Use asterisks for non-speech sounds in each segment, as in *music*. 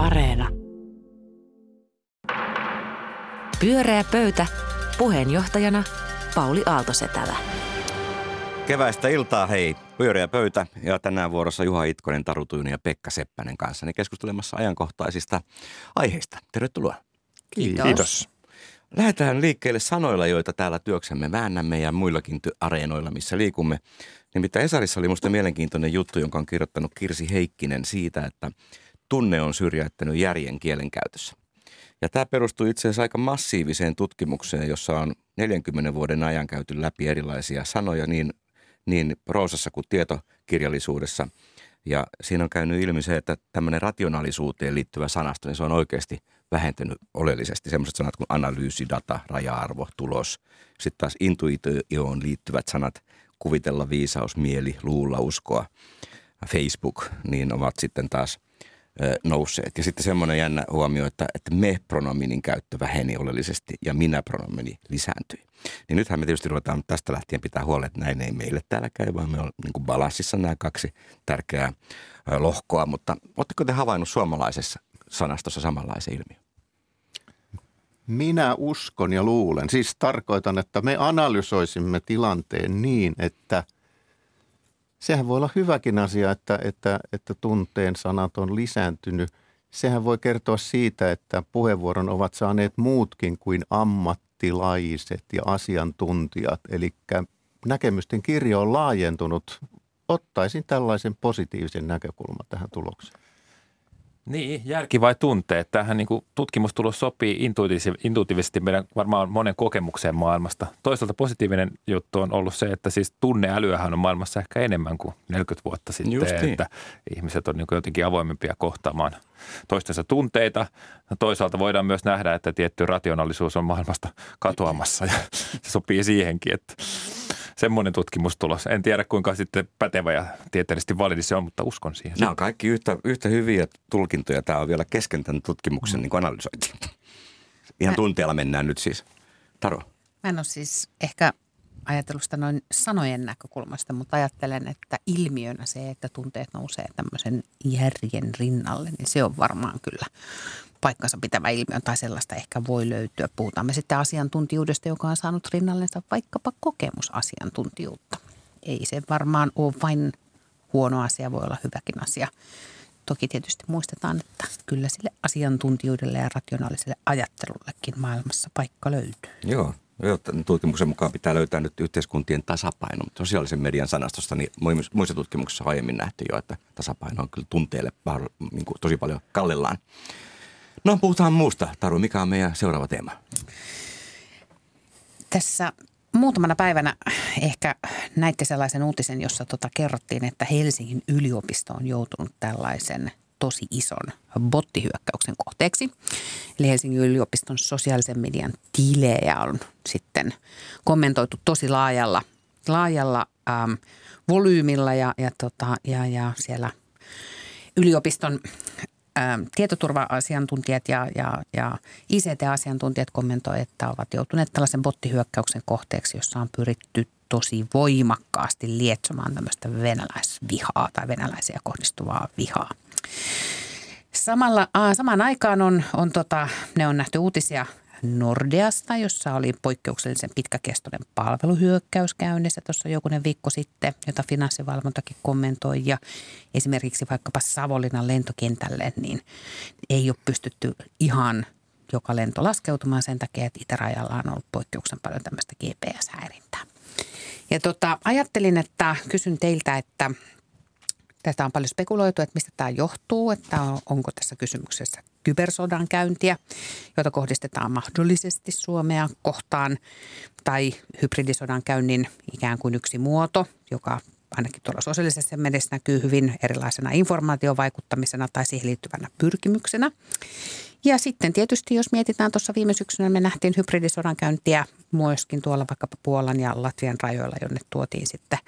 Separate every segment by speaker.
Speaker 1: Areena. Pyöreä pöytä. Puheenjohtajana Pauli Aaltosetälä.
Speaker 2: Keväistä iltaa, hei. Pyöreä pöytä ja tänään vuorossa Juha Itkonen, Taru ja Pekka Seppänen kanssa keskustelemassa ajankohtaisista aiheista. Tervetuloa.
Speaker 3: Kiitos. Kiitos.
Speaker 2: Lähdetään liikkeelle sanoilla, joita täällä työksemme väännämme ja muillakin areenoilla, missä liikumme. Nimittäin Esarissa oli minusta mielenkiintoinen juttu, jonka on kirjoittanut Kirsi Heikkinen siitä, että tunne on syrjäyttänyt järjen kielenkäytössä. Ja tämä perustuu itse asiassa aika massiiviseen tutkimukseen, jossa on 40 vuoden ajan käyty läpi erilaisia sanoja niin, niin proosassa kuin tietokirjallisuudessa. Ja siinä on käynyt ilmi se, että tämmöinen rationaalisuuteen liittyvä sanasto, niin se on oikeasti vähentynyt oleellisesti. Sellaiset sanat kuin analyysi, data, raja-arvo, tulos. Sitten taas intuitioon liittyvät sanat, kuvitella, viisaus, mieli, luulla, uskoa, Facebook, niin ovat sitten taas – nousseet. Ja sitten semmoinen jännä huomio, että, että me-pronominin käyttö väheni oleellisesti ja minä-pronomini lisääntyi. Niin nythän me tietysti ruvetaan tästä lähtien pitää huolta, että näin ei meille täällä käy, vaan me on niin kuin balanssissa nämä kaksi tärkeää lohkoa. Mutta oletteko te havainnut suomalaisessa sanastossa samanlaisen ilmiön?
Speaker 3: Minä uskon ja luulen. Siis tarkoitan, että me analysoisimme tilanteen niin, että – sehän voi olla hyväkin asia, että, että, että tunteen sanat on lisääntynyt. Sehän voi kertoa siitä, että puheenvuoron ovat saaneet muutkin kuin ammattilaiset ja asiantuntijat. Eli näkemysten kirjo on laajentunut. Ottaisin tällaisen positiivisen näkökulman tähän tulokseen.
Speaker 4: Niin, järki vai tunteet? Tähän niin kuin tutkimustulos sopii intuitiivisesti meidän varmaan monen kokemukseen maailmasta. Toisaalta positiivinen juttu on ollut se, että siis tunneälyähän on maailmassa ehkä enemmän kuin 40 vuotta sitten. Just niin. Että ihmiset on niin kuin jotenkin avoimempia kohtaamaan toistensa tunteita. Toisaalta voidaan myös nähdä, että tietty rationaalisuus on maailmasta katoamassa ja *laughs* se sopii siihenkin, että semmoinen tutkimustulos. En tiedä kuinka sitten pätevä ja tieteellisesti validi se on, mutta uskon siihen.
Speaker 2: Nämä on kaikki yhtä, yhtä hyviä tulkintoja. Tämä on vielä kesken tämän tutkimuksen mm. niin analysointi. *laughs* Ihan Mä... tunteella mennään nyt siis. Taro.
Speaker 5: Mä en ole siis ehkä ajatellut sitä noin sanojen näkökulmasta, mutta ajattelen, että ilmiönä se, että tunteet nousee tämmöisen järjen rinnalle, niin se on varmaan kyllä paikkansa pitävä ilmiö tai sellaista ehkä voi löytyä. Puhutaan me sitten asiantuntijuudesta, joka on saanut rinnallensa vaikkapa kokemusasiantuntijuutta. Ei se varmaan ole vain huono asia, voi olla hyväkin asia. Toki tietysti muistetaan, että kyllä sille asiantuntijuudelle ja rationaaliselle ajattelullekin maailmassa paikka löytyy.
Speaker 2: Joo, tutkimuksen mukaan pitää löytää nyt yhteiskuntien tasapaino. Mutta sosiaalisen median sanastosta niin muissa tutkimuksissa on aiemmin nähty jo, että tasapaino on kyllä tunteelle niin kuin tosi paljon kallellaan. No puhutaan muusta. Taru, mikä on meidän seuraava teema?
Speaker 5: Tässä muutamana päivänä ehkä näitte sellaisen uutisen, jossa tota kerrottiin, että Helsingin yliopisto on joutunut tällaisen tosi ison bottihyökkäyksen kohteeksi. Eli Helsingin yliopiston sosiaalisen median tilejä on sitten kommentoitu tosi laajalla, laajalla ähm, volyymilla ja, ja, tota, ja, ja siellä yliopiston tietoturva-asiantuntijat ja, ja, ja ICT-asiantuntijat kommentoivat, että ovat joutuneet tällaisen bottihyökkäyksen kohteeksi, jossa on pyritty tosi voimakkaasti lietsomaan tämmöistä venäläisvihaa tai venäläisiä kohdistuvaa vihaa. Samalla, äh, samaan aikaan on, on tota, ne on nähty uutisia Nordeasta, jossa oli poikkeuksellisen pitkäkestoinen palveluhyökkäys käynnissä tuossa jokunen viikko sitten, jota finanssivalvontakin kommentoi. Ja esimerkiksi vaikkapa Savolinan lentokentälle, niin ei ole pystytty ihan joka lento laskeutumaan sen takia, että itärajalla on ollut poikkeuksen paljon tämmöistä GPS-häirintää. Ja tota, ajattelin, että kysyn teiltä, että Tästä on paljon spekuloitu, että mistä tämä johtuu, että onko tässä kysymyksessä kybersodan käyntiä, jota kohdistetaan mahdollisesti Suomea kohtaan, tai hybridisodan käynnin ikään kuin yksi muoto, joka ainakin tuolla sosiaalisessa mielessä näkyy hyvin erilaisena informaatiovaikuttamisena tai siihen liittyvänä pyrkimyksenä. Ja sitten tietysti, jos mietitään tuossa viime syksynä, me nähtiin hybridisodan käyntiä myöskin tuolla vaikkapa Puolan ja Latvian rajoilla, jonne tuotiin sitten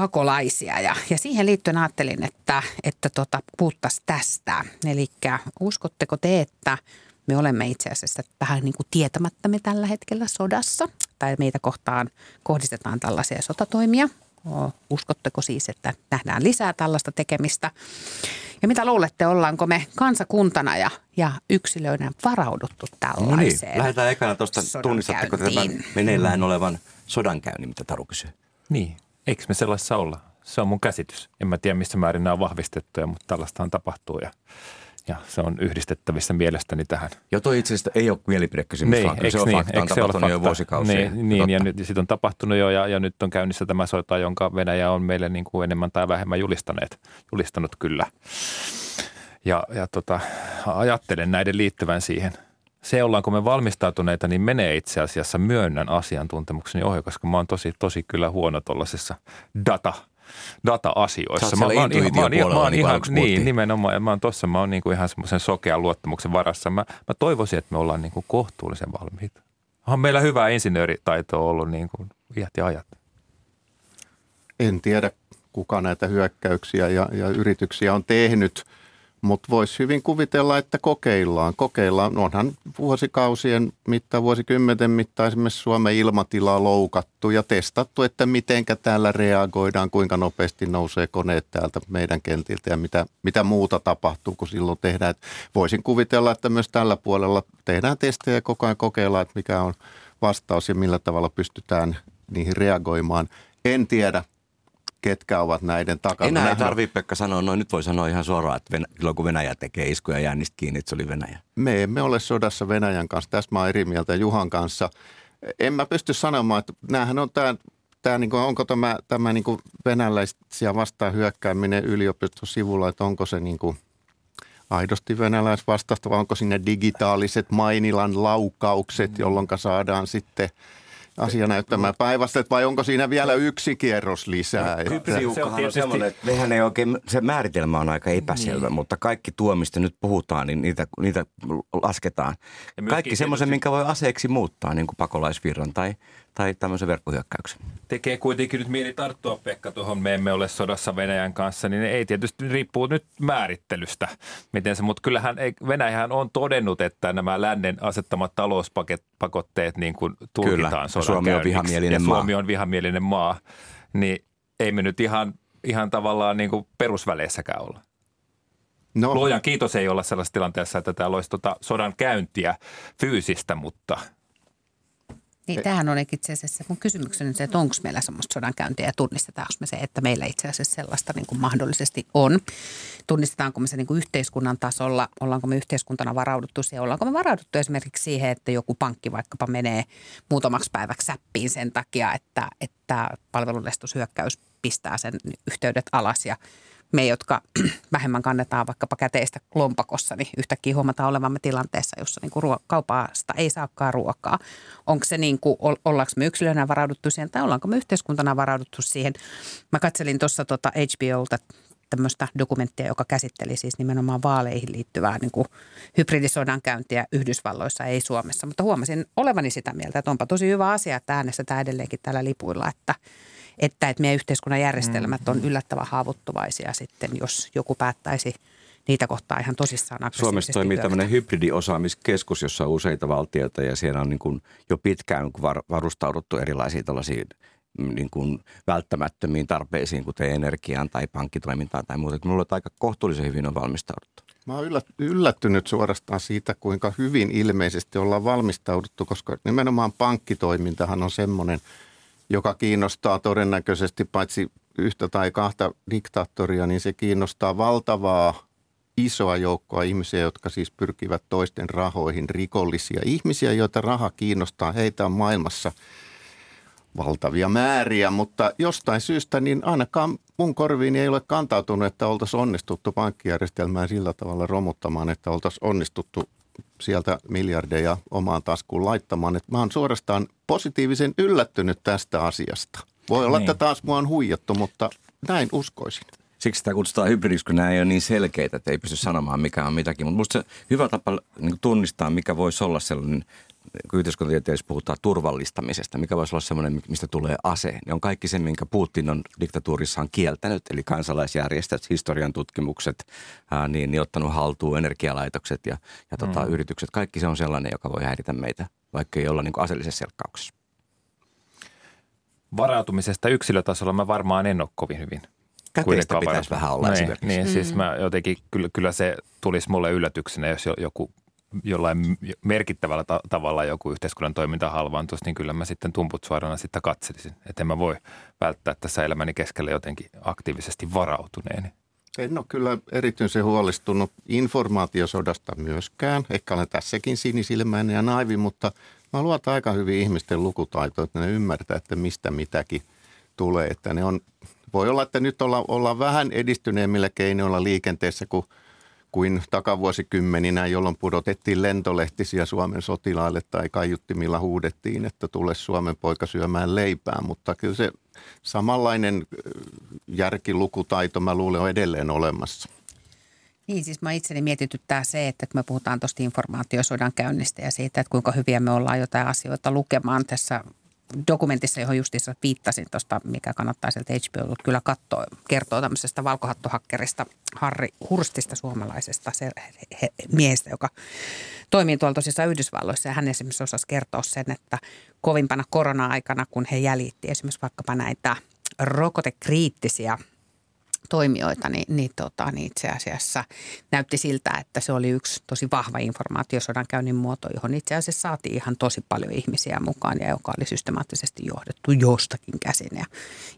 Speaker 5: pakolaisia. Ja, ja siihen liittyen ajattelin, että, että tota, puhuttaisiin tästä. Eli uskotteko te, että me olemme itse asiassa vähän niin kuin tietämättämme tällä hetkellä sodassa tai meitä kohtaan kohdistetaan tällaisia sotatoimia? Uskotteko siis, että nähdään lisää tällaista tekemistä? Ja mitä luulette, ollaanko me kansakuntana ja, ja yksilöinä varauduttu tällaiseen?
Speaker 2: No niin, lähdetään ekana tuosta, tunnistatteko tämän meneillään olevan sodankäynnin, mitä Taru kysyy?
Speaker 4: Niin, eikö me sellaisessa olla? Se on mun käsitys. En mä tiedä, missä määrin nämä on vahvistettuja, mutta tällaista tapahtuu ja ja se on yhdistettävissä mielestäni tähän.
Speaker 2: Ja toi itse asiassa ei ole mielipidekysymys, niin, vaan se on niin, fakta, on tapahtunut fakta? jo vuosikausia.
Speaker 4: Niin, niin ja nyt siitä on tapahtunut jo ja, ja nyt on käynnissä tämä sota, jonka Venäjä on meille niin kuin enemmän tai vähemmän julistaneet, julistanut kyllä. Ja, ja tota, ajattelen näiden liittyvän siihen. Se, ollaanko me valmistautuneita, niin menee itse asiassa myönnän asiantuntemukseni ohi, koska mä oon tosi, tosi kyllä huono tuollaisessa data – data-asioissa.
Speaker 2: Mä, mä, oon ihan, mä, oon, mä oon
Speaker 4: ihan, niin, nimenomaan. Ja mä oon tossa, mä oon niin kuin ihan semmoisen sokean luottamuksen varassa. Mä, mä toivoisin, että me ollaan niin kuin kohtuullisen valmiita. On meillä hyvä insinööritaito ollut niin kuin iät ja ajat.
Speaker 3: En tiedä, kuka näitä hyökkäyksiä ja, ja yrityksiä on tehnyt – mutta voisi hyvin kuvitella, että kokeillaan. Kokeillaan, no onhan vuosikausien mittaan, vuosikymmenten mittaan esimerkiksi Suomen ilmatilaa loukattu ja testattu, että mitenkä täällä reagoidaan, kuinka nopeasti nousee koneet täältä meidän kentiltä ja mitä, mitä muuta tapahtuu, kun silloin tehdään. Et voisin kuvitella, että myös tällä puolella tehdään testejä ja koko ajan kokeillaan, että mikä on vastaus ja millä tavalla pystytään niihin reagoimaan. En tiedä, ketkä ovat näiden takana.
Speaker 2: Enää ei tarvitse Pekka sanoa, no nyt voi sanoa ihan suoraan, että Venä, kun Venäjä tekee iskuja jää niistä kiinni, että se oli Venäjä.
Speaker 3: Me emme ole sodassa Venäjän kanssa, tästä mä eri mieltä Juhan kanssa. En mä pysty sanomaan, että näähän on tämä tämä, niin kuin, onko tämä, tämä niin kuin venäläisiä vastaan hyökkääminen yliopiston sivulla, että onko se niin kuin aidosti venäläisvastaista vai onko sinne digitaaliset Mainilan laukaukset, jolloin saadaan sitten – asia näyttämään päivästä, vai onko siinä vielä yksi kierros lisää?
Speaker 2: No, Hybridiuhkahan on, tietysti... semmoinen, että mehän ei oikein, se määritelmä on aika epäselvä, niin. mutta kaikki tuo, mistä nyt puhutaan, niin niitä, niitä lasketaan. Kaikki semmoisen, minkä voi aseeksi muuttaa, niin kuin pakolaisvirran tai tai tämmöisen verkkohyökkäyksen.
Speaker 4: Tekee kuitenkin nyt mieli tarttua, Pekka, tuohon me emme ole sodassa Venäjän kanssa, niin ei tietysti riippuu nyt määrittelystä, miten se, mutta kyllähän Venäjähän on todennut, että nämä lännen asettamat talouspakotteet niin kuin tulkitaan Kyllä, sodan
Speaker 2: Suomi on vihamielinen
Speaker 4: maa. Suomi on vihamielinen maa, niin ei me nyt ihan, ihan tavallaan niin kuin perusväleissäkään olla. No. Luojan kiitos ei olla sellaisessa tilanteessa, että täällä olisi tota sodan käyntiä fyysistä, mutta –
Speaker 5: niin, tämähän on itse asiassa mun kysymykseni se, että onko meillä semmoista sodankäyntiä ja tunnistetaanko me se, että meillä itse asiassa sellaista niin kuin mahdollisesti on. Tunnistetaanko me se niin kuin yhteiskunnan tasolla, ollaanko me yhteiskuntana varauduttu siihen, ollaanko me varauduttu esimerkiksi siihen, että joku pankki vaikkapa menee muutamaksi päiväksi säppiin sen takia, että, että palvelulestushyökkäys pistää sen yhteydet alas ja me, jotka *clears throat* vähemmän kannetaan vaikkapa käteistä lompakossa, niin yhtäkkiä huomataan olevamme tilanteessa, jossa niin kuin ruo- kaupasta ei saakaan ruokaa. Onko se niin kuin, ollaanko me yksilönä varauduttu siihen tai ollaanko me yhteiskuntana varauduttu siihen? Mä katselin tuossa tota HBOlta tämmöistä dokumenttia, joka käsitteli siis nimenomaan vaaleihin liittyvää niin kuin hybridisodan käyntiä Yhdysvalloissa, ei Suomessa. Mutta huomasin olevani sitä mieltä, että onpa tosi hyvä asia, että äänestetään edelleenkin täällä lipuilla, että – että, että meidän yhteiskunnan järjestelmät on mm. yllättävän haavoittuvaisia sitten, jos joku päättäisi niitä kohtaa ihan tosissaan
Speaker 2: Suomessa toimii tämmöinen hybridiosaamiskeskus, jossa on useita valtioita ja siellä on niin kuin jo pitkään varustauduttu erilaisiin tällaisiin mm, niin kuin välttämättömiin tarpeisiin, kuten energiaan tai pankkitoimintaan tai muuta. Minulla on aika kohtuullisen hyvin on valmistauduttu.
Speaker 3: Mä oon yllättynyt suorastaan siitä, kuinka hyvin ilmeisesti ollaan valmistauduttu, koska nimenomaan pankkitoimintahan on semmoinen – joka kiinnostaa todennäköisesti paitsi yhtä tai kahta diktaattoria, niin se kiinnostaa valtavaa isoa joukkoa ihmisiä, jotka siis pyrkivät toisten rahoihin, rikollisia ihmisiä, joita raha kiinnostaa. Heitä on maailmassa valtavia määriä, mutta jostain syystä niin ainakaan mun korviin ei ole kantautunut, että oltaisiin onnistuttu pankkijärjestelmään sillä tavalla romuttamaan, että oltaisiin onnistuttu sieltä miljardeja omaan taskuun laittamaan. Että mä oon suorastaan positiivisen yllättynyt tästä asiasta. Voi olla, niin. että taas mua on huijattu, mutta näin uskoisin.
Speaker 2: Siksi sitä kutsutaan hybridiksi, kun nämä ei ole niin selkeitä, että ei pysty sanomaan mikä on mitäkin. Mutta minusta se hyvä tapa niin tunnistaa, mikä voisi olla sellainen kun yhteiskuntatieteessä puhutaan turvallistamisesta, mikä voisi olla semmoinen, mistä tulee ase, niin on kaikki se, minkä Putin on diktatuurissaan kieltänyt, eli kansalaisjärjestöt, historian tutkimukset, ää, niin, niin ottanut haltuun energialaitokset ja, ja tota, mm. yritykset. Kaikki se on sellainen, joka voi häiritä meitä, vaikka ei olla niin aseellisessa selkkauksessa.
Speaker 4: varautumisesta yksilötasolla mä varmaan en ole kovin hyvin.
Speaker 2: Käteistä pitäisi vähän olla
Speaker 4: niin,
Speaker 2: esimerkiksi.
Speaker 4: Niin, siis mä jotenkin, kyllä, kyllä se tulisi mulle yllätyksenä, jos jo- joku jollain merkittävällä ta- tavalla joku yhteiskunnan toiminta halvaantuisi, niin kyllä mä sitten tumput suorana sitä katselisin. Että en mä voi välttää tässä elämäni keskellä jotenkin aktiivisesti varautuneeni.
Speaker 3: En ole kyllä erityisen huolestunut informaatiosodasta myöskään. Ehkä olen tässäkin sinisilmäinen ja naivi, mutta mä luotan aika hyvin ihmisten lukutaitoa, että ne ymmärtää, että mistä mitäkin tulee. Että ne on, voi olla, että nyt olla, ollaan vähän edistyneemmillä keinoilla liikenteessä kuin, kuin takavuosikymmeninä, jolloin pudotettiin lentolehtisiä Suomen sotilaille tai kaiuttimilla huudettiin, että tule Suomen poika syömään leipää. Mutta kyllä se samanlainen järkilukutaito, mä luulen, on edelleen olemassa.
Speaker 5: Niin, siis mä itseni mietityttää se, että kun me puhutaan tuosta informaatiosodan käynnistä ja siitä, että kuinka hyviä me ollaan jotain asioita lukemaan tässä dokumentissa, johon justiinsa viittasin tuosta, mikä kannattaa sieltä HBO kyllä katsoa, kertoo tämmöisestä valkohattuhakkerista Harri Hurstista, suomalaisesta se, he, miehestä, joka toimii tuolla tosissaan Yhdysvalloissa. Ja hän esimerkiksi osasi kertoa sen, että kovimpana korona-aikana, kun he jäljitti esimerkiksi vaikkapa näitä rokotekriittisiä toimijoita, niin, niin, tota, niin itse asiassa näytti siltä, että se oli yksi tosi vahva informaatiosodan käynnin muoto, johon itse asiassa saatiin ihan tosi paljon ihmisiä mukaan ja joka oli systemaattisesti johdettu jostakin käsin ja,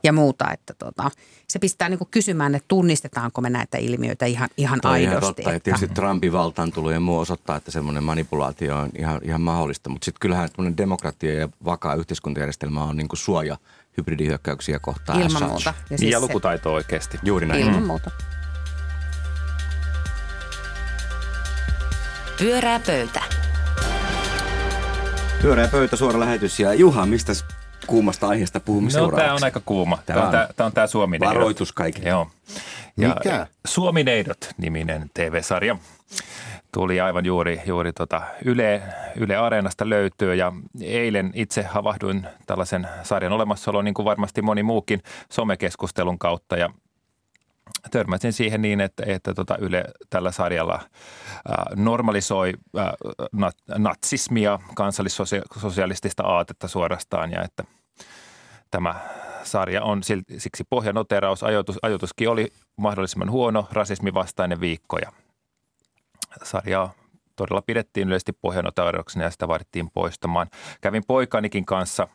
Speaker 5: ja muuta. Että tota, se pistää niin kysymään, että tunnistetaanko me näitä ilmiöitä ihan, ihan
Speaker 2: Toi on ihan
Speaker 5: aidosti.
Speaker 2: totta. Ja tietysti Trumpin valtaantulo ja muu osoittaa, että semmoinen manipulaatio on ihan, ihan mahdollista. Mutta sitten kyllähän demokratia ja vakaa yhteiskuntajärjestelmä on niin suoja hybridihyökkäyksiä kohtaan.
Speaker 5: Ilman
Speaker 2: such.
Speaker 5: muuta.
Speaker 4: Siis
Speaker 5: siis
Speaker 4: ja lukutaito oikeasti.
Speaker 2: Juuri näin.
Speaker 5: Ilman muuta.
Speaker 1: Pyörää pöytä.
Speaker 2: Pyöreä pöytä, suora lähetys. Ja Juha, mistä kuumasta aiheesta puhumme
Speaker 4: No
Speaker 2: seuraavaksi?
Speaker 4: tämä on aika kuuma.
Speaker 2: Tää
Speaker 4: Tämä on tämä, tämä, on tämä suomi
Speaker 2: Varoitus kaikille.
Speaker 4: Joo.
Speaker 3: Mikä?
Speaker 4: Suomineidot-niminen TV-sarja tuli aivan juuri, juuri tota Yle, Yle Areenasta löytyy ja eilen itse havahduin tällaisen sarjan olemassaoloon niin kuin varmasti moni muukin somekeskustelun kautta ja törmäsin siihen niin, että, että tota Yle tällä sarjalla äh, normalisoi äh, nat, natsismia, kansallissosialistista aatetta suorastaan ja että tämä sarja on siksi pohjanoteraus. Ajoitus, ajoituskin oli mahdollisimman huono, rasismivastainen viikko ja sarjaa todella pidettiin yleisesti pohjanotauksena ja sitä vaadittiin poistamaan. Kävin poikanikin kanssa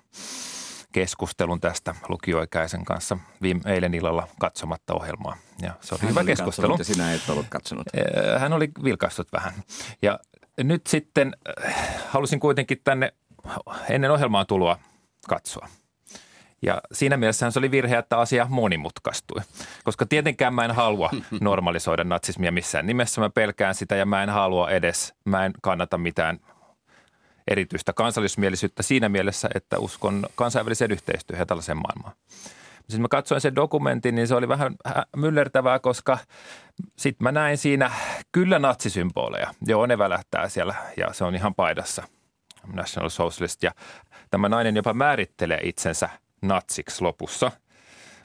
Speaker 4: keskustelun tästä lukioikäisen kanssa viime, eilen illalla katsomatta ohjelmaa. Ja se oli
Speaker 2: Hän
Speaker 4: hyvä
Speaker 2: oli
Speaker 4: keskustelu.
Speaker 2: Ja sinä et ollut katsonut.
Speaker 4: Hän oli vilkaissut vähän. Ja nyt sitten äh, halusin kuitenkin tänne ennen ohjelmaa tuloa katsoa. Ja siinä mielessä se oli virhe, että asia monimutkaistui. Koska tietenkään mä en halua *laughs* normalisoida natsismia missään nimessä. Mä pelkään sitä ja mä en halua edes, mä en kannata mitään erityistä kansallismielisyyttä siinä mielessä, että uskon kansainväliseen yhteistyöhön ja tällaiseen maailmaan. Sitten mä katsoin sen dokumentin, niin se oli vähän hä- myllertävää, koska sitten mä näin siinä kyllä natsisymboleja. Joo, ne välähtää siellä ja se on ihan paidassa. National Socialist. Ja tämä nainen jopa määrittelee itsensä natsiksi lopussa.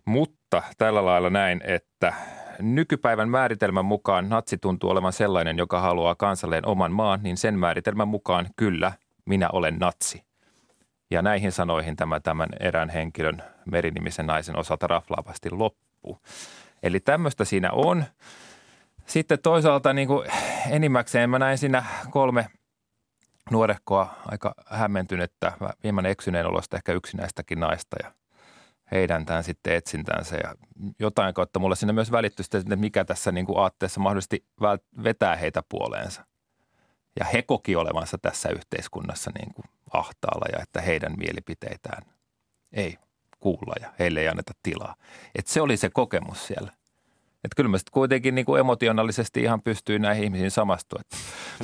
Speaker 4: Mutta tällä lailla näin, että nykypäivän määritelmän mukaan natsi tuntuu olevan sellainen, joka haluaa kansalleen oman maan, niin sen määritelmän mukaan kyllä, minä olen natsi. Ja näihin sanoihin tämä tämän erään henkilön merinimisen naisen osalta raflaavasti loppuu. Eli tämmöistä siinä on. Sitten toisaalta niin kuin enimmäkseen mä näin siinä kolme nuorehkoa aika hämmentynyttä, hieman eksyneen olosta ehkä yksinäistäkin naista ja heidän tämän sitten etsintänsä ja jotain kautta mulle siinä myös välittyi sitten, että mikä tässä niin kuin aatteessa mahdollisesti vetää heitä puoleensa. Ja he koki olevansa tässä yhteiskunnassa niin kuin ahtaalla ja että heidän mielipiteitään ei kuulla ja heille ei anneta tilaa. Että se oli se kokemus siellä. Että kyllä mä sitten kuitenkin niin kuin emotionaalisesti ihan pystyy näihin ihmisiin samastua.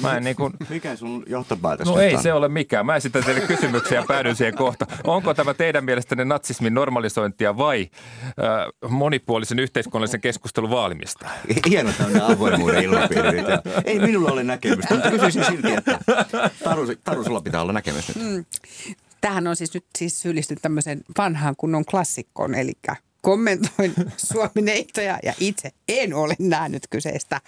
Speaker 4: Mä en niin kuin,
Speaker 2: Mikä sun johtopäätös
Speaker 4: No ei
Speaker 2: on?
Speaker 4: se ole mikään. Mä esitän teille kysymyksiä ja päädyn siihen kohta. Onko tämä teidän mielestänne natsismin normalisointia vai äh, monipuolisen yhteiskunnallisen keskustelun vaalimista?
Speaker 2: Hieno tämmöinen avoimuuden ilmapiiri. Ei minulla ole näkemystä, mutta kysyisin silti, että Taru, Taru sulla pitää olla näkemys nyt.
Speaker 5: Tähän on siis nyt siis syyllistynyt tämmöisen vanhaan kunnon klassikkoon, eli kommentoin *laughs* Suomi-neitoja ja itse en ole nähnyt kyseistä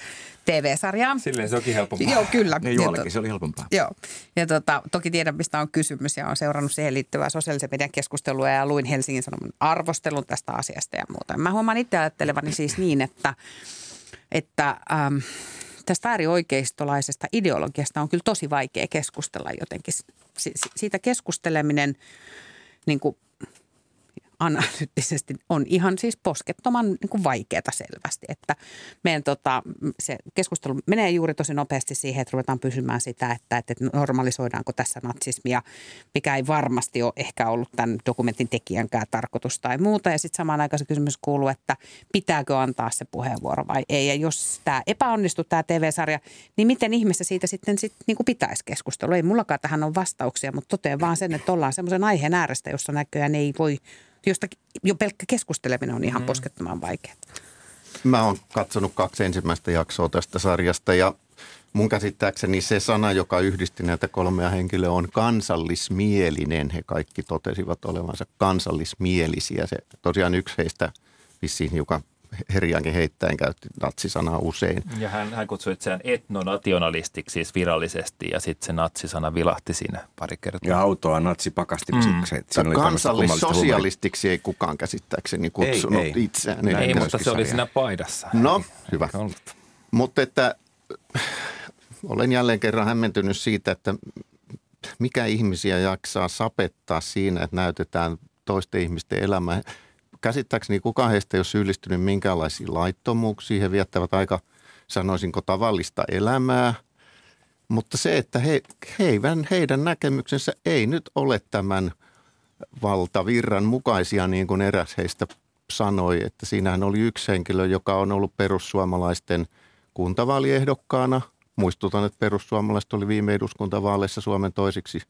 Speaker 5: TV-sarjaa.
Speaker 4: Silleen se onkin helpompaa.
Speaker 5: Joo, kyllä.
Speaker 2: Ja Juollekin se oli helpompaa.
Speaker 5: Joo, ja tota, toki tiedän, mistä on kysymys ja on seurannut siihen liittyvää sosiaalisen median keskustelua ja luin Helsingin Sanoman arvostelun tästä asiasta ja muuta. Mä huomaan itse ajattelevani siis niin, että, että ähm, tästä äärioikeistolaisesta ideologiasta on kyllä tosi vaikea keskustella jotenkin. Si- siitä keskusteleminen niin kuin analyyttisesti on ihan siis poskettoman niin kuin vaikeaa selvästi. Että meidän tota, se keskustelu menee juuri tosi nopeasti siihen, että ruvetaan pysymään sitä, että, että normalisoidaanko tässä natsismia, mikä ei varmasti ole ehkä ollut tämän dokumentin tekijänkään tarkoitus tai muuta. Ja sitten samaan aikaan se kysymys kuuluu, että pitääkö antaa se puheenvuoro vai ei. Ja jos tämä epäonnistuu, tämä TV-sarja, niin miten ihmeessä siitä sitten sit, niin kuin pitäisi keskustella? Ei mullakaan tähän ole vastauksia, mutta totean vaan sen, että ollaan semmoisen aiheen äärestä, jossa näköjään ei voi josta jo pelkkä keskusteleminen on ihan mm. poskettoman vaikeaa.
Speaker 3: Mä oon katsonut kaksi ensimmäistä jaksoa tästä sarjasta ja mun käsittääkseni se sana, joka yhdisti näitä kolmea henkilöä on kansallismielinen. He kaikki totesivat olevansa kansallismielisiä. Se tosiaan yksi heistä vissiin hiukan herjaankin heittäen käytti natsisanaa usein.
Speaker 4: Ja hän, hän kutsui itseään etnonationalistiksi siis virallisesti ja sitten se natsisana vilahti siinä pari kertaa.
Speaker 2: Ja autoa natsipakastimiksi.
Speaker 3: Mm. Kansallissosialistiksi ei kukaan käsittääkseni kutsunut ei, ei. itseään.
Speaker 4: Ei, mutta se oli siinä paidassa.
Speaker 3: No, hyvä. Mutta että olen jälleen kerran hämmentynyt siitä, että mikä ihmisiä jaksaa sapettaa siinä, että näytetään toisten ihmisten elämää käsittääkseni kukaan heistä ei ole syyllistynyt minkäänlaisiin laittomuuksiin. He viettävät aika, sanoisinko, tavallista elämää. Mutta se, että he, heidän, heidän näkemyksensä ei nyt ole tämän valtavirran mukaisia, niin kuin eräs heistä sanoi, että siinähän oli yksi henkilö, joka on ollut perussuomalaisten kuntavaaliehdokkaana. Muistutan, että perussuomalaiset oli viime eduskuntavaaleissa Suomen toisiksi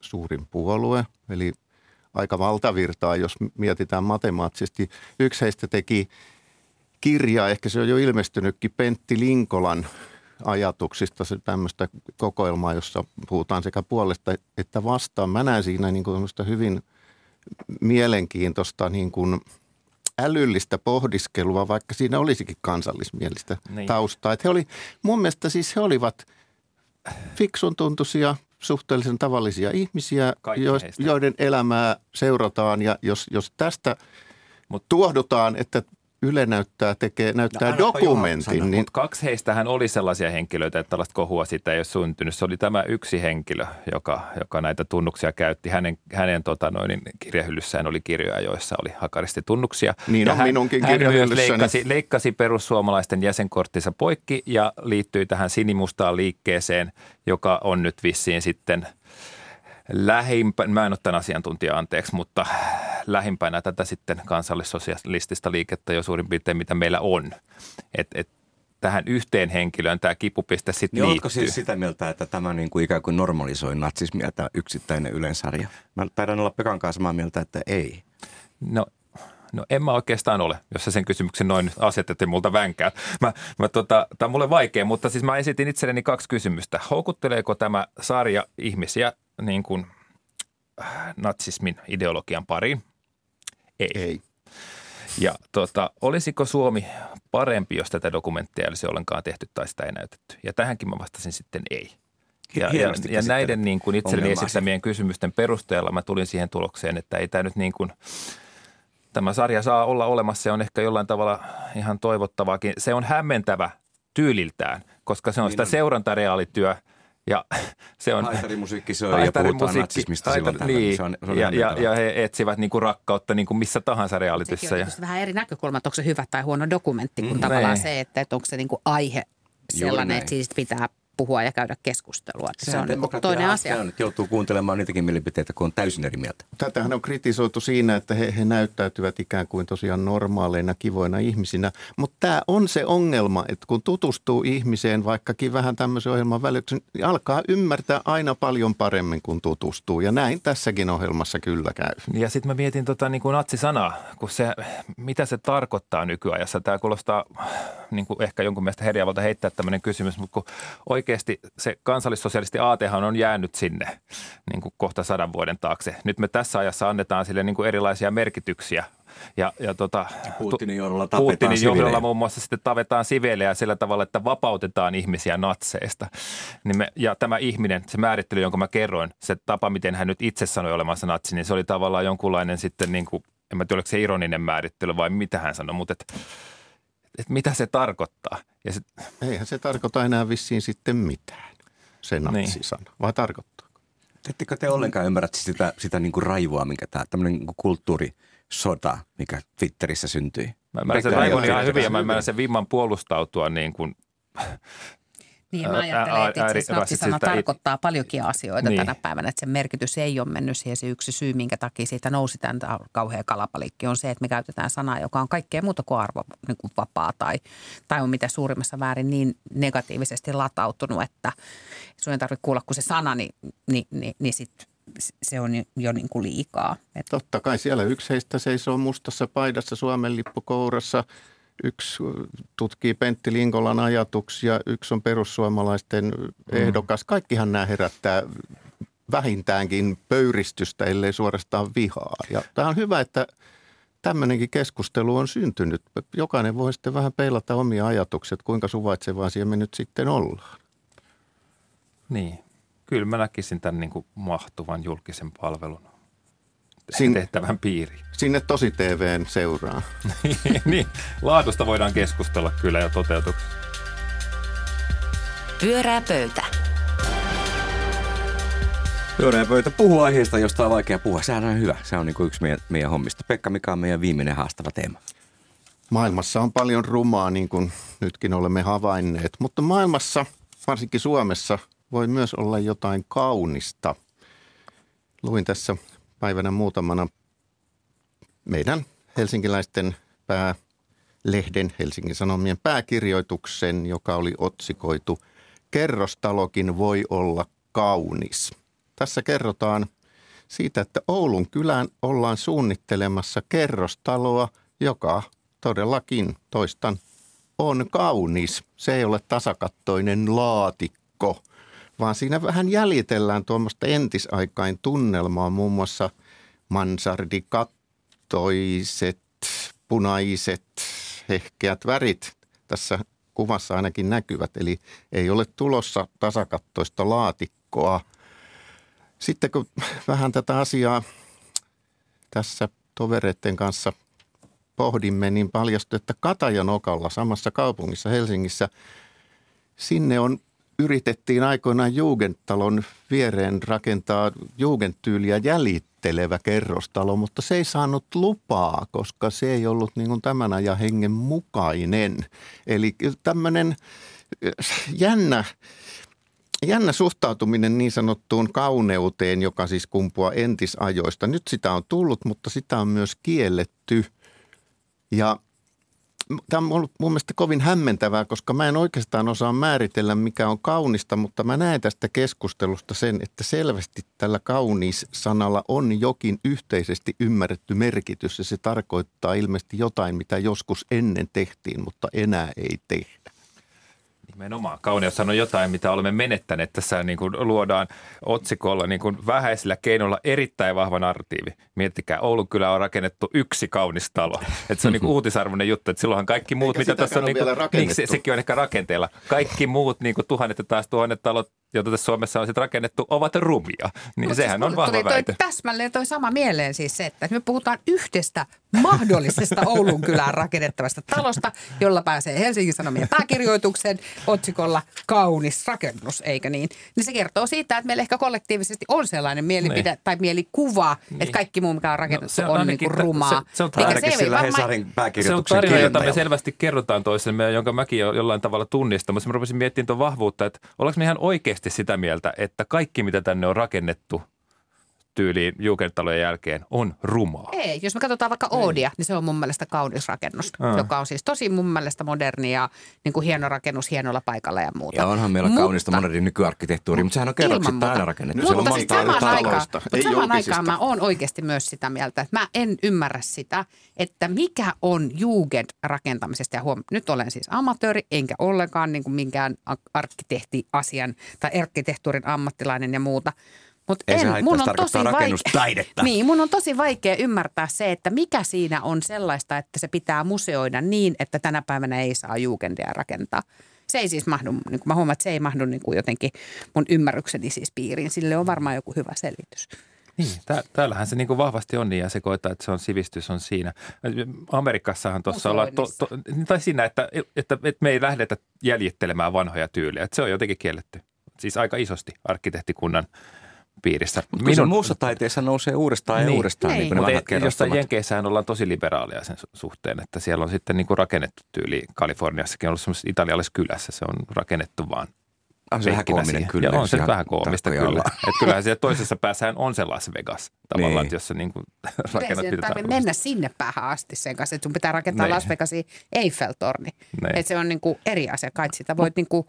Speaker 3: suurin puolue, eli aika valtavirtaa, jos mietitään matemaattisesti. Yksi heistä teki kirjaa, ehkä se on jo ilmestynytkin, Pentti Linkolan ajatuksista, se tämmöistä kokoelmaa, jossa puhutaan sekä puolesta että vastaan. Mä näen siinä niin kuin hyvin mielenkiintoista niin kuin älyllistä pohdiskelua, vaikka siinä olisikin kansallismielistä niin. taustaa. Että he oli, mun mielestä siis he olivat fiksun tuntuisia, suhteellisen tavallisia ihmisiä, jo, joiden elämää seurataan. Ja jos, jos tästä Mut, tuohdutaan, että Yle näyttää, tekee, näyttää no, dokumentin. Niin...
Speaker 4: Mutta kaksi heistähän oli sellaisia henkilöitä, että tällaista kohua siitä ei ole syntynyt. Se oli tämä yksi henkilö, joka, joka näitä tunnuksia käytti. Hänen, hänen tota noin, niin kirjahyllyssään oli kirjoja, joissa oli hakaristitunnuksia.
Speaker 3: Niin
Speaker 4: ja
Speaker 3: on hän, minunkin hän
Speaker 4: leikkasi, leikkasi perussuomalaisten jäsenkorttinsa poikki ja liittyi tähän sinimustaan liikkeeseen, joka on nyt vissiin sitten – lähimpä, mä en ole tämän asiantuntija anteeksi, mutta lähimpänä tätä sitten kansallissosialistista liikettä jo suurin piirtein, mitä meillä on. Et, et tähän yhteen henkilöön tämä kipupiste sitten niin liittyy.
Speaker 2: siis sitä mieltä, että tämä niin kuin ikään kuin normalisoi natsismia, tämä yksittäinen ylensarja? Mä taidan olla Pekan kanssa samaa mieltä, että ei.
Speaker 4: No No en mä oikeastaan ole, jos sä sen kysymyksen noin asetettiin multa vänkään. Mä, mä tota, tämä on mulle vaikea, mutta siis mä esitin itselleni kaksi kysymystä. Houkutteleeko tämä sarja ihmisiä niin kuin äh, natsismin ideologian pariin? Ei.
Speaker 3: Ei.
Speaker 4: Ja tota, olisiko Suomi parempi, jos tätä dokumenttia olisi ollenkaan tehty tai sitä ei näytetty? Ja tähänkin mä vastasin sitten ei. Ja, ja, ja näiden niin kuin itselleni esittämien kysymysten perusteella mä tulin siihen tulokseen, että ei tämä nyt niin kuin – tämä sarja saa olla olemassa ja on ehkä jollain tavalla ihan toivottavaakin. Se on hämmentävä tyyliltään, koska se on sitä niin seurantareaalityö ja *laughs* se on...
Speaker 2: Haitarimusiikki se on ja puhutaan natsismista haita, silloin
Speaker 4: niin, se on, se on ja, ja, ja, he etsivät niinku rakkautta niinku missä tahansa reaalityssä.
Speaker 5: Sekin on ja... vähän eri näkökulma, että onko se hyvä tai huono dokumentti, kun mm, tavallaan se, että, että onko se niinku aihe sellainen, että siitä pitää puhua ja käydä keskustelua. Että se on toinen asia.
Speaker 2: On, joutuu kuuntelemaan niitäkin mielipiteitä, kun on täysin eri mieltä.
Speaker 3: Tätähän on kritisoitu siinä, että he, he näyttäytyvät ikään kuin tosiaan normaaleina, kivoina ihmisinä. Mutta tämä on se ongelma, että kun tutustuu ihmiseen vaikkakin vähän tämmöisen ohjelman välityksen, niin alkaa ymmärtää aina paljon paremmin kuin tutustuu. Ja näin tässäkin ohjelmassa kyllä käy.
Speaker 4: Ja sitten mä mietin tota, niin kuin natsi-sanaa, kun se, mitä se tarkoittaa nykyajassa. Tämä kuulostaa niin kuin ehkä jonkun mielestä herjaavalta heittää tämmöinen kysymys, mutta kun oikeasti se kansallissosialisti aatehan on jäänyt sinne niin kuin kohta sadan vuoden taakse. Nyt me tässä ajassa annetaan sille niin kuin erilaisia merkityksiä ja, ja tota,
Speaker 2: Putinin johdolla tapetaan
Speaker 4: Putinin
Speaker 2: siviilejä.
Speaker 4: johdolla muun muassa sitten tavetaan siviilejä sillä tavalla, että vapautetaan ihmisiä natseista. Niin me, ja tämä ihminen, se määrittely, jonka mä kerroin, se tapa, miten hän nyt itse sanoi olemansa natsi, niin se oli tavallaan jonkunlainen sitten niin kuin, en mä tiedä, oliko se ironinen määrittely vai mitä hän sanoi, mutta et, et mitä se tarkoittaa. Ja se,
Speaker 3: Eihän se tarkoita enää vissiin sitten mitään, se
Speaker 4: Niin.
Speaker 3: natsisana. Vai tarkoittaa?
Speaker 2: Ettekö te ollenkaan ymmärrä sitä, sitä niin kuin raivoa, mikä tämä tämmöinen niin kuin kulttuurisota, mikä Twitterissä syntyi?
Speaker 4: mä ymmärrän sen raivon ihan hyvin ja mä ymmärrän sen vimman puolustautua niin kuin
Speaker 5: Niin, mä
Speaker 4: Ää,
Speaker 5: ajattelen, että itse
Speaker 4: ää,
Speaker 5: asiassa
Speaker 4: sitä-
Speaker 5: tarkoittaa paljonkin asioita
Speaker 4: Niin.
Speaker 5: tänä päivänä, että sen merkitys ei ole mennyt siihen. Se yksi syy, minkä takia siitä nousi tämä kauhea kalapalikki, on se, että me käytetään sanaa, joka on kaikkea muuta kuin arvo niin kuin vapaa tai, tai on mitä suurimmassa väärin niin negatiivisesti latautunut, että sun ei tarvitse kuulla kuin se sana, niin, niin, niin, niin sit se on jo, niin kuin liikaa. Et
Speaker 3: Totta kai siellä yksi heistä seisoo mustassa paidassa Suomen lippu kourassa. Yksi tutkii Pentti Linkolan ajatuksia, yksi on perussuomalaisten ehdokas. Kaikkihan nämä herättää vähintäänkin pöyristystä, ellei suorastaan vihaa. Ja tämä on hyvä, että tämmöinenkin keskustelu on syntynyt. Jokainen voi sitten vähän peilata omia ajatuksia, että kuinka suvaitsevaisia me nyt sitten ollaan.
Speaker 4: Niin. Kyllä mä näkisin tämän niin kuin mahtuvan julkisen palvelun
Speaker 3: Sin-
Speaker 4: tehtävän piiriin.
Speaker 3: Sinne tosi TVn seuraa. *laughs*
Speaker 4: niin, laadusta voidaan keskustella kyllä ja toteutuksesta.
Speaker 1: Pyörää pöytä.
Speaker 2: Pyöreä pöytä puhuu aiheesta, josta on vaikea puhua. Sehän on hyvä. Se on niin kuin yksi meidän, meidän hommista. Pekka, mikä on meidän viimeinen haastava teema?
Speaker 3: Maailmassa on paljon rumaa, niin kuin nytkin olemme havainneet, mutta maailmassa, varsinkin Suomessa, voi myös olla jotain kaunista. Luin tässä päivänä muutamana meidän helsinkiläisten päälehden Helsingin Sanomien pääkirjoituksen, joka oli otsikoitu Kerrostalokin voi olla kaunis. Tässä kerrotaan siitä, että Oulun kylään ollaan suunnittelemassa kerrostaloa, joka todellakin, toistan, on kaunis. Se ei ole tasakattoinen laatikko, vaan siinä vähän jäljitellään tuommoista entisaikain tunnelmaa, muun muassa mansardikattoiset, punaiset, hehkeät värit tässä kuvassa ainakin näkyvät. Eli ei ole tulossa tasakattoista laatikkoa. Sitten kun vähän tätä asiaa tässä tovereiden kanssa pohdimme, niin paljastui, että Katajanokalla samassa kaupungissa Helsingissä, sinne on yritettiin aikoinaan Jugendtalon viereen rakentaa Jugendtyyliä jäljittelevä kerrostalo, mutta se ei saanut lupaa, koska se ei ollut niin kuin tämän ajan hengen mukainen. Eli tämmöinen jännä, jännä suhtautuminen niin sanottuun kauneuteen, joka siis kumpuaa entisajoista. Nyt sitä on tullut, mutta sitä on myös kielletty. Ja tämä on ollut mun mielestä kovin hämmentävää, koska mä en oikeastaan osaa määritellä, mikä on kaunista, mutta mä näen tästä keskustelusta sen, että selvästi tällä kaunis-sanalla on jokin yhteisesti ymmärretty merkitys ja se tarkoittaa ilmeisesti jotain, mitä joskus ennen tehtiin, mutta enää ei tehdä.
Speaker 4: Nimenomaan. Kauneus on jotain, mitä olemme menettäneet. Tässä niin kuin luodaan otsikolla niin kuin vähäisillä keinoilla erittäin vahva narratiivi. Miettikää, Oulun kyllä on rakennettu yksi kaunis talo. Että se on niin kuin *laughs* uutisarvoinen juttu, että silloin kaikki muut,
Speaker 3: Eikä
Speaker 4: mitä tässä on, niin kuin, niin, se, sekin on ehkä rakenteella. Kaikki muut niin kuin tuhannet ja taas tuhannet talot, joita tässä Suomessa on sitten rakennettu, ovat rumia. Niin
Speaker 5: Mut
Speaker 4: sehän
Speaker 5: siis
Speaker 4: on vahva
Speaker 5: tuli toi
Speaker 4: väite.
Speaker 5: täsmälleen toi sama mieleen siis se, että me puhutaan yhdestä mahdollisesta *laughs* Oulun kylään rakennettavasta talosta, jolla pääsee Helsingin Sanomien pääkirjoituksen otsikolla kaunis rakennus, eikö niin? Niin se kertoo siitä, että meillä ehkä kollektiivisesti on sellainen mielipide
Speaker 4: Niin.
Speaker 5: tai mielikuva,
Speaker 4: Niin.
Speaker 5: että kaikki muu, mikä on rakennettu,
Speaker 4: se on
Speaker 5: on, niin
Speaker 4: ta-
Speaker 5: rumaa.
Speaker 4: se- se on
Speaker 2: Ainakin
Speaker 5: ei
Speaker 2: sillä
Speaker 5: varmaan-
Speaker 4: Se on tarina, jota me selvästi kerrotaan toisemme, jonka mäkin jo jollain tavalla tunnistan. Mutta mä rupesin miettimään tuon vahvuutta, että ollaanko me ihan oikeasti sitä mieltä, että kaikki mitä tänne on rakennettu tyyliin Jugendtalojen jälkeen on rumaa.
Speaker 5: Ei, jos me katsotaan vaikka Oodia, niin se on mun mielestä kaunis rakennus,
Speaker 4: Aa.
Speaker 5: joka on siis tosi mun mielestä moderni ja niin kuin hieno rakennus hienolla paikalla ja muuta.
Speaker 2: Ja onhan meillä
Speaker 5: Mutta-
Speaker 2: kaunista moderni nykyarkkitehtuuri, mutta sehän on kerroksittain aina rakennettu. On
Speaker 5: Mutta
Speaker 3: eri
Speaker 5: samaan aikaan, mutta
Speaker 3: ei
Speaker 5: samaan aikaan mä oon oikeasti myös sitä mieltä, että mä en ymmärrä sitä, että mikä on Jugend-rakentamisesta. Ja huom, nyt olen siis amatööri, enkä ollenkaan niin kuin minkään arkkitehtiasian tai arkkitehtuurin ammattilainen ja muuta. Mutta
Speaker 2: Ei se
Speaker 5: en,
Speaker 2: haittaa,
Speaker 5: mun on tosi
Speaker 2: rakennustaidetta. *laughs*
Speaker 5: Niin, mun on tosi vaikea ymmärtää se, että mikä siinä on sellaista, että se pitää museoida niin, että tänä päivänä ei saa Jugendia rakentaa. Se ei siis mahdu, niin mä huomaan, että se ei mahdu niin kuin jotenkin mun ymmärrykseni siis piiriin. Sille on varmaan joku hyvä selitys.
Speaker 4: Niin, tää, täällähän se niin kuin vahvasti on niin ja se koetaan, että se on sivistys on siinä. Amerikassahan tuossa ollaan, to, to, tai siinä, että, että, että me ei lähdetä jäljittelemään vanhoja tyylejä. Että se on jotenkin kielletty. Siis aika isosti arkkitehtikunnan piirissä.
Speaker 2: Mutta se muussa taiteessa nousee uudestaan ja
Speaker 4: Niin.
Speaker 2: uudestaan, niin,
Speaker 5: Niin.
Speaker 2: kuin ne
Speaker 4: Mutta
Speaker 2: kerrostolot.
Speaker 4: Jenkeissähän ollaan tosi liberaaleja sen su- suhteen, että siellä on sitten niin kuin rakennettu tyyli Kaliforniassakin on ollut semmoisessa italialaisessa kylässä, se on rakennettu vaan
Speaker 2: On se vähän koominen
Speaker 4: siihen.
Speaker 2: kyllä.
Speaker 4: Ja on se vähän koomista kyllä. *laughs* Että kyllähän siellä toisessa päässähän on se Las Vegas tavallaan,
Speaker 2: Niin.
Speaker 4: että jos sä *laughs* niin kuin rakennat
Speaker 5: se
Speaker 4: mitä
Speaker 5: tarvitse mennä sinne päähän asti sen kanssa, että sun pitää rakentaa
Speaker 4: Niin.
Speaker 5: Las Vegasin Eiffel-torni.
Speaker 4: Niin.
Speaker 5: Että se on niin kuin eri asia. Kai sitä voit niin kuin,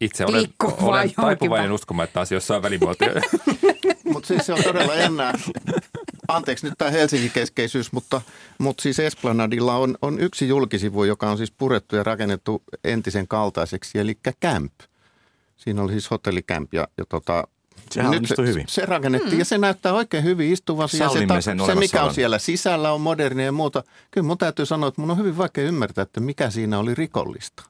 Speaker 4: Itse olen, olen taipuvainen uskomaan, että asioissa on välimuotoja. *laughs*
Speaker 3: Mutta siis se on todella jännää. Anteeksi nyt tämä Helsingin keskeisyys, mutta, mutta siis Esplanadilla on, on yksi julkisivu, joka on siis purettu ja rakennettu entisen kaltaiseksi, eli Camp. Siinä oli siis hotellikämp ja, ja tota,
Speaker 2: Sehän
Speaker 3: nyt se,
Speaker 2: hyvin.
Speaker 3: se rakennettiin mm. ja se näyttää oikein hyvin istuvan. Ja se, ta-
Speaker 2: sen
Speaker 3: se, mikä on siellä sisällä, on modernia ja muuta. Kyllä mun täytyy sanoa, että mun on hyvin vaikea ymmärtää, että mikä siinä oli rikollista.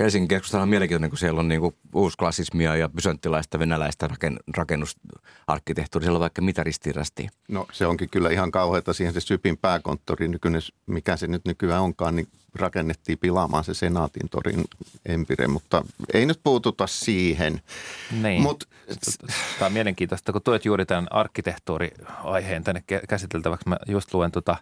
Speaker 2: Helsingin keskustalla on mielenkiintoinen, kun siellä on niin kuin uusklassismia ja byzanttilaista, venäläistä raken, rakennusarkkitehtuuria. Siellä on vaikka mitä ristirastia.
Speaker 3: No se onkin kyllä ihan kauheata. Siihen se Sypin pääkonttori, nykyinen, mikä se nyt nykyään onkaan, niin rakennettiin pilaamaan se Senaatin torin empire, mutta ei nyt puututa siihen.
Speaker 4: niin.
Speaker 3: Mut-
Speaker 4: Tämä on mielenkiintoista, kun tuot juuri tämän arkkitehtuuri-aiheen tänne kä- käsiteltäväksi. Mä just luen tota,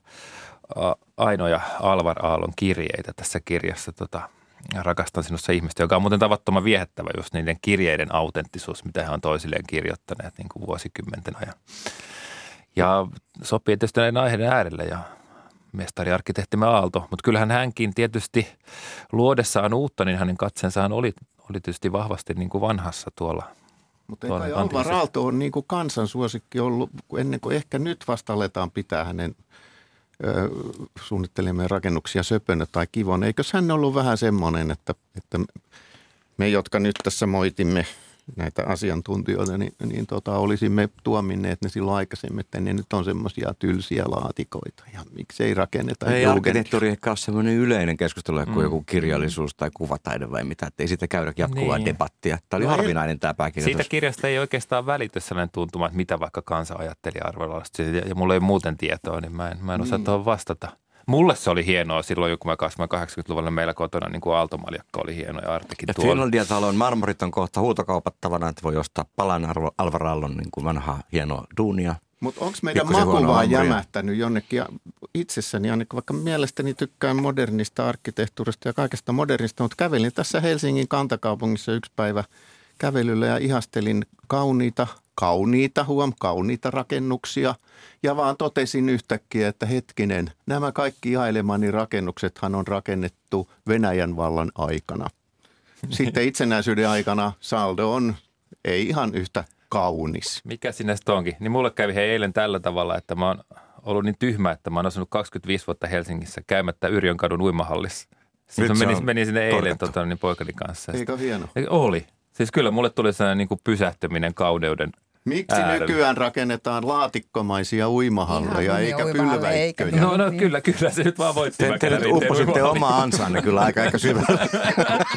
Speaker 4: ä, Aino ja Alvar Aallon kirjeitä tässä kirjassa. Tota, Rakastan sinussa ihmistä, joka on muuten tavattoman viehättävä just niiden kirjeiden autenttisuus, mitä he on toisilleen kirjoittaneet niin kuin vuosikymmenten ajan. Ja sopii tietysti näiden aiheiden äärelle ja mestariarkkitehtimme Aalto, mutta kyllähän hänkin tietysti luodessaan uutta, niin hänen katsensaan oli, oli tietysti vahvasti niin kuin vanhassa tuolla
Speaker 3: Mutta
Speaker 4: Tuolla
Speaker 3: ei kai Alvar. Aalto on niin kuin kansansuosikki ollut, ennen kuin ehkä nyt vasta aletaan pitää hänen ö, suunnittelemien rakennuksia söpönä tai kivon. Eikös hän ollut vähän semmoinen, että, että me, jotka nyt tässä moitimme näitä asiantuntijoita, niin, niin tota, olisimme tuominneet ne silloin aikaisemmin, että ne nyt on semmoisia tylsiä laatikoita ja miksei rakenneta
Speaker 2: Ei arkkitehtuuri ehkä ole semmoinen yleinen keskustelu kuin joku kirjallisuus tai kuvataide vai mitä. Että ei siitä käydä jatkuvaa
Speaker 4: Niin.
Speaker 2: debattia. Tämä oli
Speaker 3: No ei-
Speaker 2: harvinainen tämä pääkirjoitus.
Speaker 4: Siitä kirjasta ei oikeastaan välity sellainen tuntuma, että mitä vaikka kansa ajatteli arvolasta. Ja, ja mulla ei muuten tietoa, niin mä en, mä en osaa
Speaker 3: Niin.
Speaker 4: tuohon vastata. Mulle se oli hienoa silloin, kun mä kasvoin 80-luvulla meillä kotona, niin kuin Aaltomaljakka oli hieno ja Artekin
Speaker 2: Ja
Speaker 4: tuolla.
Speaker 2: Finlandia talon marmorit on kohta huutokaupattavana, että voi ostaa palan Arvo- Alvar Aallon niin kuin vanhaa hienoa duunia.
Speaker 3: Mutta onko meidän maku vaan jämähtänyt jonnekin ja itsessäni, ainakin vaikka mielestäni tykkään modernista arkkitehtuurista ja kaikesta modernista, mutta kävelin tässä Helsingin kantakaupungissa yksi päivä kävelyllä ja ihastelin kauniita, kauniita, huom, kauniita rakennuksia ja vaan totesin yhtäkkiä, että hetkinen, nämä kaikki jailemani rakennuksethan on rakennettu Venäjän vallan aikana. *laughs* Sitten itsenäisyyden aikana saldo on ei ihan yhtä kaunis.
Speaker 4: Mikä sinne sitten onkin? Niin mulle kävi hei eilen tällä tavalla, että mä oon ollut niin tyhmä, että mä oon asunut 25 vuotta Helsingissä käymättä Yrjön kadun uimahallissa. Siis mä
Speaker 2: se
Speaker 4: menin, menin sinne eilen tota, niin poikani kanssa.
Speaker 3: Eikö hieno?
Speaker 4: Oli. Siis kyllä mulle tuli sellainen niin kuin pysähtyminen kauneuden.
Speaker 3: Miksi
Speaker 4: äärellä.
Speaker 3: nykyään rakennetaan laatikkomaisia uimahalleja
Speaker 5: Ihan
Speaker 3: eikä pylväikköjä?
Speaker 5: mitään.
Speaker 4: No, no
Speaker 5: niin.
Speaker 4: kyllä, kyllä se nyt vaan voitti.
Speaker 2: Te, te nyt uppositte omaa ansanne kyllä aika, aika syvällä.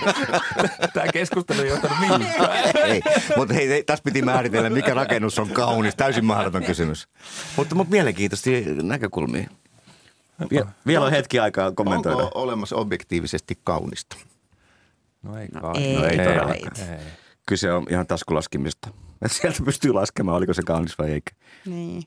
Speaker 2: *laughs*
Speaker 4: Tämä keskustelu ei johtanut mihinkään. *laughs*
Speaker 2: ei, mutta hei, hei, tässä piti määritellä, mikä rakennus on kaunis. Täysin mahdoton kysymys. Mutta, mutta mielenkiintoisia näkökulmia. Vie, vielä on hetki aikaa kommentoida.
Speaker 3: Onko olemassa objektiivisesti kaunista?
Speaker 4: No ei
Speaker 5: No
Speaker 4: kai.
Speaker 5: ei,
Speaker 2: No ei
Speaker 5: ei,
Speaker 2: todellakaan.
Speaker 4: Ei.
Speaker 2: Kyse on ihan taskulaskimista. *laughs* Sieltä pystyy laskemaan, oliko se kaunis vai eikä.
Speaker 5: Niin.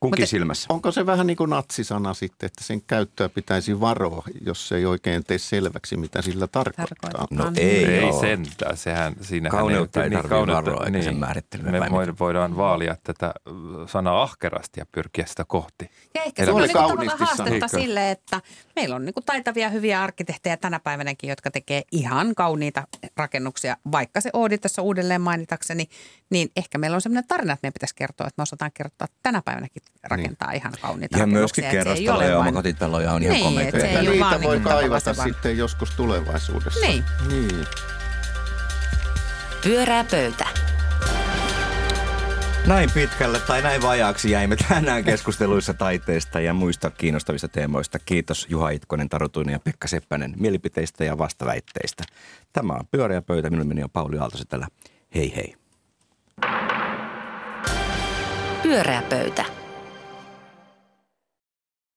Speaker 2: Kunkin
Speaker 5: Mutta-
Speaker 2: silmässä.
Speaker 3: Onko se vähän niin kuin natsisana sitten, että sen käyttöä pitäisi varoa, jos se ei oikein tee selväksi, mitä sillä tarkoittaa?
Speaker 5: Tarkoittaa.
Speaker 2: No
Speaker 5: Anna.
Speaker 2: ei,
Speaker 4: Ei
Speaker 2: oo.
Speaker 4: sentään, sehän siinä
Speaker 2: Kauneutta ei tarvitse varoa, eikä sen määrittelyä
Speaker 4: Me
Speaker 2: mitä?
Speaker 4: voidaan vaalia tätä äh, sanaa ahkerasti ja pyrkiä sitä kohti.
Speaker 5: Ja ehkä
Speaker 3: Se
Speaker 5: on niinku tavallaan haastetta sille, että meillä on niinku taitavia hyviä arkkitehtejä tänä päivänäkin, jotka tekee ihan kauniita rakennuksia, vaikka se Oodi tässä uudelleen mainitakseni, niin ehkä meillä on sellainen tarina, että meidän pitäisi kertoa, että me osataan kertoa tänä päivänäkin rakentaa ihan kauniita
Speaker 2: Ja myöskin kerrostaloja
Speaker 5: ole
Speaker 2: ja
Speaker 5: vain-
Speaker 2: omakotitaloja on ihan
Speaker 5: Niin,
Speaker 2: komeita.
Speaker 5: et se ei
Speaker 3: niitä
Speaker 5: vaan
Speaker 3: voi
Speaker 5: niin
Speaker 3: kaivata
Speaker 5: vaan-
Speaker 3: sitten joskus tulevaisuudessa.
Speaker 5: Niin.
Speaker 3: niin.
Speaker 1: Pyöreä pöytä.
Speaker 2: Näin pitkälle tai näin vajaaksi jäimme tänään keskusteluissa taiteesta ja muista kiinnostavista teemoista. Kiitos Juha Itkonen, Taru Tuinen ja Pekka Seppänen mielipiteistä ja vastaväitteistä. Tämä on Pyöreä pöytä. Minun nimeni on Pauli Aaltosetälä. Hei hei.
Speaker 1: Pyöreä pöytä.